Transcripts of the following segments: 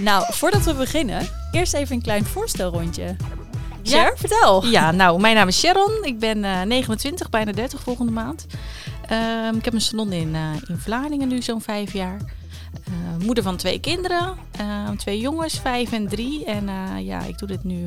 Nou, voordat we beginnen, eerst even een klein voorstelrondje. Cher, vertel. Ja, nou, mijn naam is Sharon. Ik ben eh 29, bijna 30 volgende maand. Ehm, ik heb een salon in, eh, in Vlaardingen nu zo'n vijf jaar. Eh, moeder van twee kinderen, Ehm, twee jongens, vijf en drie. En ja, ik doe dit nu,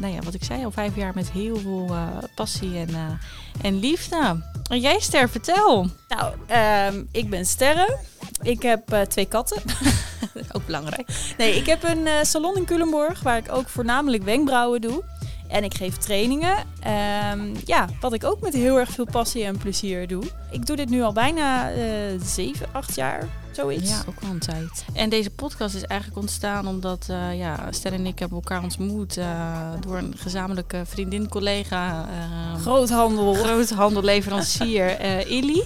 nou ja, wat ik zei, al vijf jaar met heel veel passie en, en liefde. En jij, Ster, vertel. Nou, ehm, ik ben Sterre. Ik heb twee katten. Ook belangrijk. Nee, ik heb een eh, salon in Culemborg waar ik ook voornamelijk wenkbrauwen doe. En ik geef trainingen. Ehm, ja, wat ik ook met heel erg veel passie en plezier doe. Ik doe dit nu al bijna eh zeven, acht jaar, zoiets. Ja, ook wel een tijd. En deze podcast is eigenlijk ontstaan omdat uh, ja, Ster en ik hebben elkaar ontmoet uh, door een gezamenlijke vriendin, collega. Uh, Groothandel. Groothandelleverancier uh, Illy.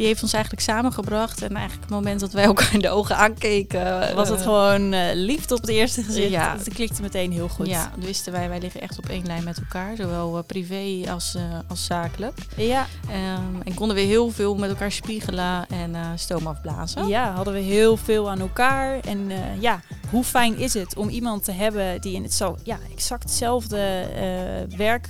Die heeft ons eigenlijk samengebracht. En eigenlijk het moment dat wij elkaar in de ogen aankeken... Was het gewoon uh, liefde op het eerste gezicht. Ja. Het klikte meteen heel goed. Ja, wisten wij, wij liggen echt op één lijn met elkaar. Zowel uh, privé als, uh, als zakelijk. Ja. Um, en konden we heel veel met elkaar spiegelen en uh, stoom afblazen. Ja, hadden we heel veel aan elkaar. En ja, hoe fijn is het om iemand te hebben die in het zo ja, exact hetzelfde uh, werk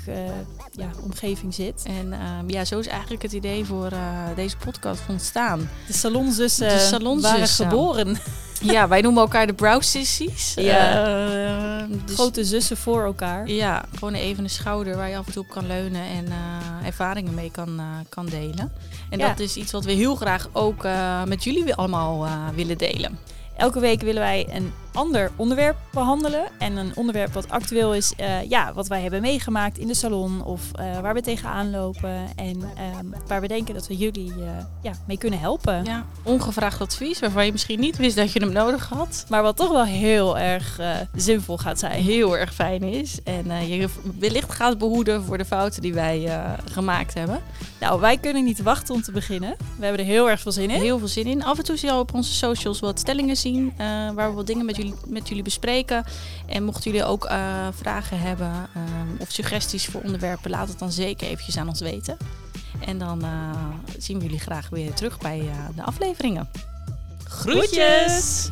ja, omgeving zit. En um, ja, zo is eigenlijk het idee voor deze podcast ontstaan. De salonzussen, de salonzussen. waren geboren. Ja, wij noemen elkaar de brow sissies. Ja. Uh, dus Grote zussen voor elkaar. Ja, gewoon even een schouder waar je af en toe op kan leunen en uh, ervaringen mee kan, uh, kan delen. En ja. dat is iets wat we heel graag ook met jullie allemaal willen delen. Elke week willen wij een ander onderwerp behandelen. En een onderwerp wat actueel is, uh, ja, wat wij hebben meegemaakt in de salon of uh, waar we tegenaan lopen. En um, waar we denken dat we jullie uh, ja, mee kunnen helpen. Ja, ongevraagd advies waarvan je misschien niet wist dat je hem nodig had. Maar wat toch wel heel erg zinvol gaat zijn. Heel erg fijn is. En je wellicht gaat behoeden voor de fouten die wij gemaakt hebben. Nou, wij kunnen niet wachten om te beginnen. We hebben er heel erg veel zin in. Heel veel zin in. Af en toe zie je op onze socials wat stellingen zien waar we wat dingen met jullie, met jullie bespreken. En mochten jullie ook eh, vragen hebben ehm, of suggesties voor onderwerpen, laat het dan zeker eventjes aan ons weten. En dan eh, zien we jullie graag weer terug bij eh, de afleveringen. Groetjes!